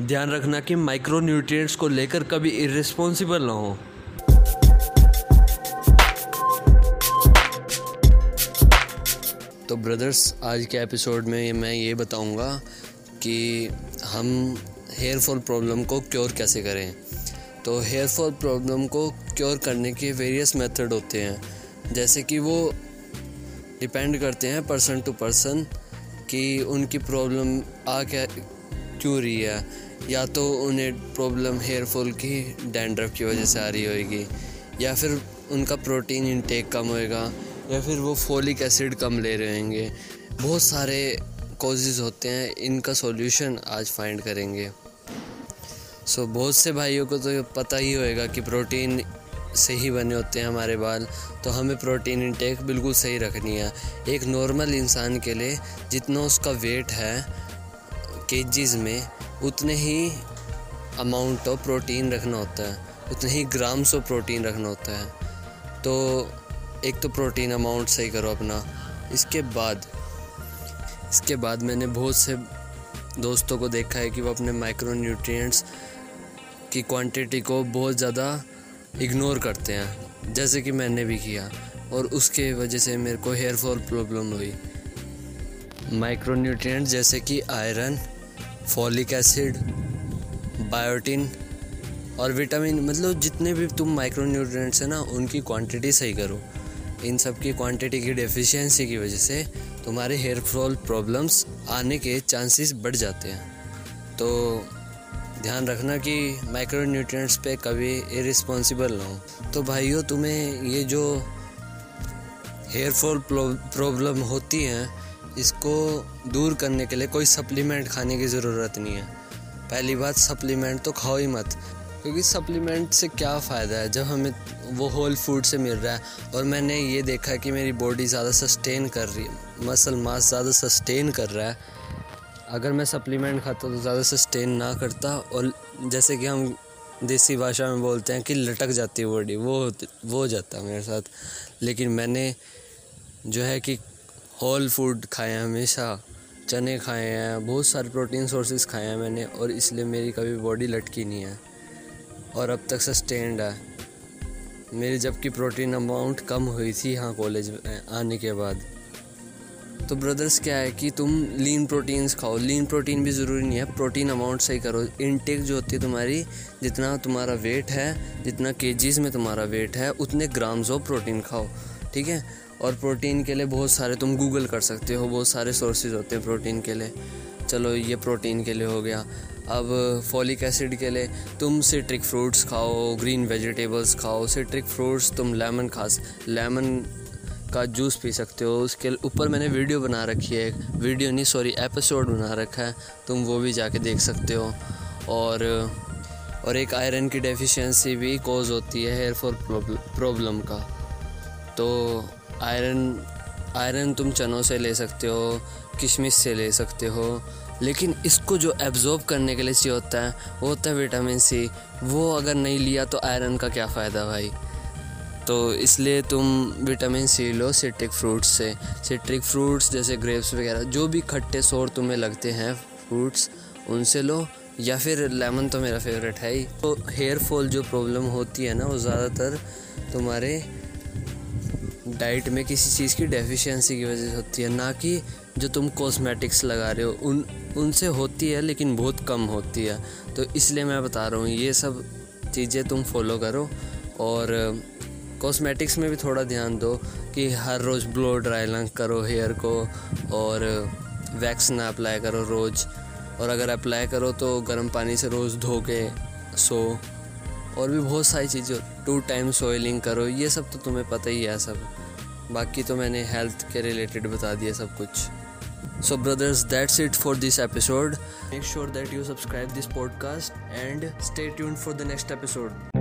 ध्यान रखना कि माइक्रो न्यूट्रिएंट्स को लेकर कभी इरेस्पॉन्सिबल ना हो। तो ब्रदर्स आज के एपिसोड में मैं ये बताऊँगा कि हम हेयर फॉल प्रॉब्लम को क्योर कैसे करें। तो हेयर फॉल प्रॉब्लम को क्योर करने के वेरियस मेथड होते हैं। जैसे कि वो डिपेंड करते हैं पर्सन टू पर्सन कि उनकी प्रॉब्लम आ क्या क्यों रही है या तो उन्हें प्रॉब्लम हेयर फॉल की डैंड्रफ की वजह से आ रही होगी या फिर उनका प्रोटीन इनटेक कम होएगा या फिर वो फोलिक एसिड कम ले रहे होंगे। बहुत सारे कॉजेज़ होते हैं इनका सॉल्यूशन आज फाइंड करेंगे। सो so, बहुत से भाइयों को तो पता ही होएगा कि प्रोटीन से ही बने होते हैं हमारे बाल तो हमें प्रोटीन इनटेक बिल्कुल सही रखनी है। एक नॉर्मल इंसान के लिए जितना उसका वेट है केजीज़ में उतने ही अमाउंट ऑफ़ प्रोटीन रखना होता है, उतने ही ग्राम्स ऑफ़ प्रोटीन रखना होता है। तो एक तो प्रोटीन अमाउंट सही करो अपना। इसके बाद इसके बाद मैंने बहुत से दोस्तों को देखा है कि वो अपने माइक्रो न्यूट्रिएंट्स की क्वांटिटी को बहुत ज़्यादा इग्नोर करते हैं, जैसे कि मैंने भी किया। और उसके वजह से मेरे को हेयर फॉल प्रॉब्लम हुई। माइक्रो न्यूट्रिएंट्स जैसे कि आयरन फॉलिक एसिड, बायोटिन और विटामिन मतलब जितने भी तुम माइक्रो न्यूट्रिएंट्स हैं ना, उनकी क्वांटिटी सही करो। इन सब की क्वांटिटी की डेफिशिएंसी की वजह से तुम्हारे हेयर फॉल प्रॉब्लम्स आने के चांसेस बढ़ जाते हैं। तो ध्यान रखना कि माइक्रो न्यूट्रिएंट्स पे कभी इरिस्पॉन्सिबल ना हो। तो भाइयों, तुम्हें ये जो हेयर फॉल प्रॉब्लम होती हैं इसको दूर करने के लिए कोई सप्लीमेंट खाने की ज़रूरत नहीं है। पहली बात सप्लीमेंट तो खाओ ही मत, क्योंकि सप्लीमेंट से क्या फ़ायदा है? जब हमें वो होल फ़ूड से मिल रहा है, और मैंने ये देखा कि मेरी बॉडी ज़्यादा सस्टेन कर रही है मसल मास ज़्यादा सस्टेन कर रहा है। अगर मैं सप्लीमेंट खाता तो ज़्यादा सस्टेन ना करता, और जैसे कि हम देसी भाषा में बोलते हैं कि लटक जाती है बॉडी वो वो जाता मेरे साथ। लेकिन मैंने जो है कि होल फ़ूड खाए हैं हमेशा, चने खाए हैं, बहुत सारे प्रोटीन सोर्सेज खाए हैं मैंने और इसलिए मेरी कभी बॉडी लटकी नहीं है और अब तक सस्टेंड है। मेरी जबकि प्रोटीन अमाउंट कम हुई थी यहाँ कॉलेज में, आने के बाद। तो ब्रदर्स क्या है कि तुम लीन प्रोटीन्स खाओ। लीन प्रोटीन भी ज़रूरी नहीं है प्रोटीन अमाउंट सही करो। इनटेक जो होती है तुम्हारी, जितना तुम्हारा वेट है, जितना केजीज़ में तुम्हारा वेट है, उतने ग्राम्स ऑफ़ प्रोटीन खाओ, ठीक है? और प्रोटीन के लिए बहुत सारे, तुम गूगल कर सकते हो, बहुत सारे सोर्सेज होते हैं प्रोटीन के लिए। चलो, ये प्रोटीन के लिए हो गया। अब फॉलिक एसिड के लिए, तुम सिट्रिक फ्रूट्स खाओ ग्रीन वेजिटेबल्स खाओ। सिट्रिक फ्रूट्स तुम लेमन खा लेमन का जूस पी सकते हो। उसके ऊपर मैंने वीडियो बना रखी है वीडियो नहीं सॉरी एपिसोड बना रखा है। तुम वो भी जाके देख सकते हो। और और एक आयरन की डेफिशिएंसी भी कॉज होती है हेयर फॉल प्रॉब्लम का। तो आयरन आयरन तुम चनों से ले सकते हो, किशमिश से ले सकते हो। लेकिन इसको जो एब्जॉर्ब करने के लिए चाहिए होता है, वो होता है विटामिन सी वो अगर नहीं लिया तो आयरन का क्या फ़ायदा भाई? तो इसलिए तुम विटामिन सी लो सिट्रिक फ्रूट्स से। सिट्रिक फ्रूट्स जैसे ग्रेप्स वगैरह, जो भी खट्टे शोर तुम्हें लगते हैं फ्रूट्स उनसे लो। या फिर लेमन तो मेरा फेवरेट है ही। तो हेयर फॉल जो प्रॉब्लम होती है ना, वो ज़्यादातर तुम्हारे डाइट में किसी चीज़ की डेफिशिएंसी की वजह से होती है, ना कि जो तुम कॉस्मेटिक्स लगा रहे हो, उन, उनसे होती है, लेकिन बहुत कम होती है। तो इसलिए मैं बता रहा हूँ, ये सब चीज़ें तुम फॉलो करो और कॉस्मेटिक्स में भी थोड़ा ध्यान दो कि हर रोज़ ब्लो ड्राई ना करो हेयर को और वैक्स ना अप्लाई करो रोज़। और अगर अप्लाई करो तो गर्म पानी से रोज़ धो के सो। और भी बहुत सारी चीज़ें टू टाइम ऑयलिंग करो, ये सब तो तुम्हें पता ही है सब। बाकी तो मैंने हेल्थ के रिलेटेड बता दिया सब कुछ। So brothers that's it for this episode make sure that you subscribe this podcast and stay tune for the next episode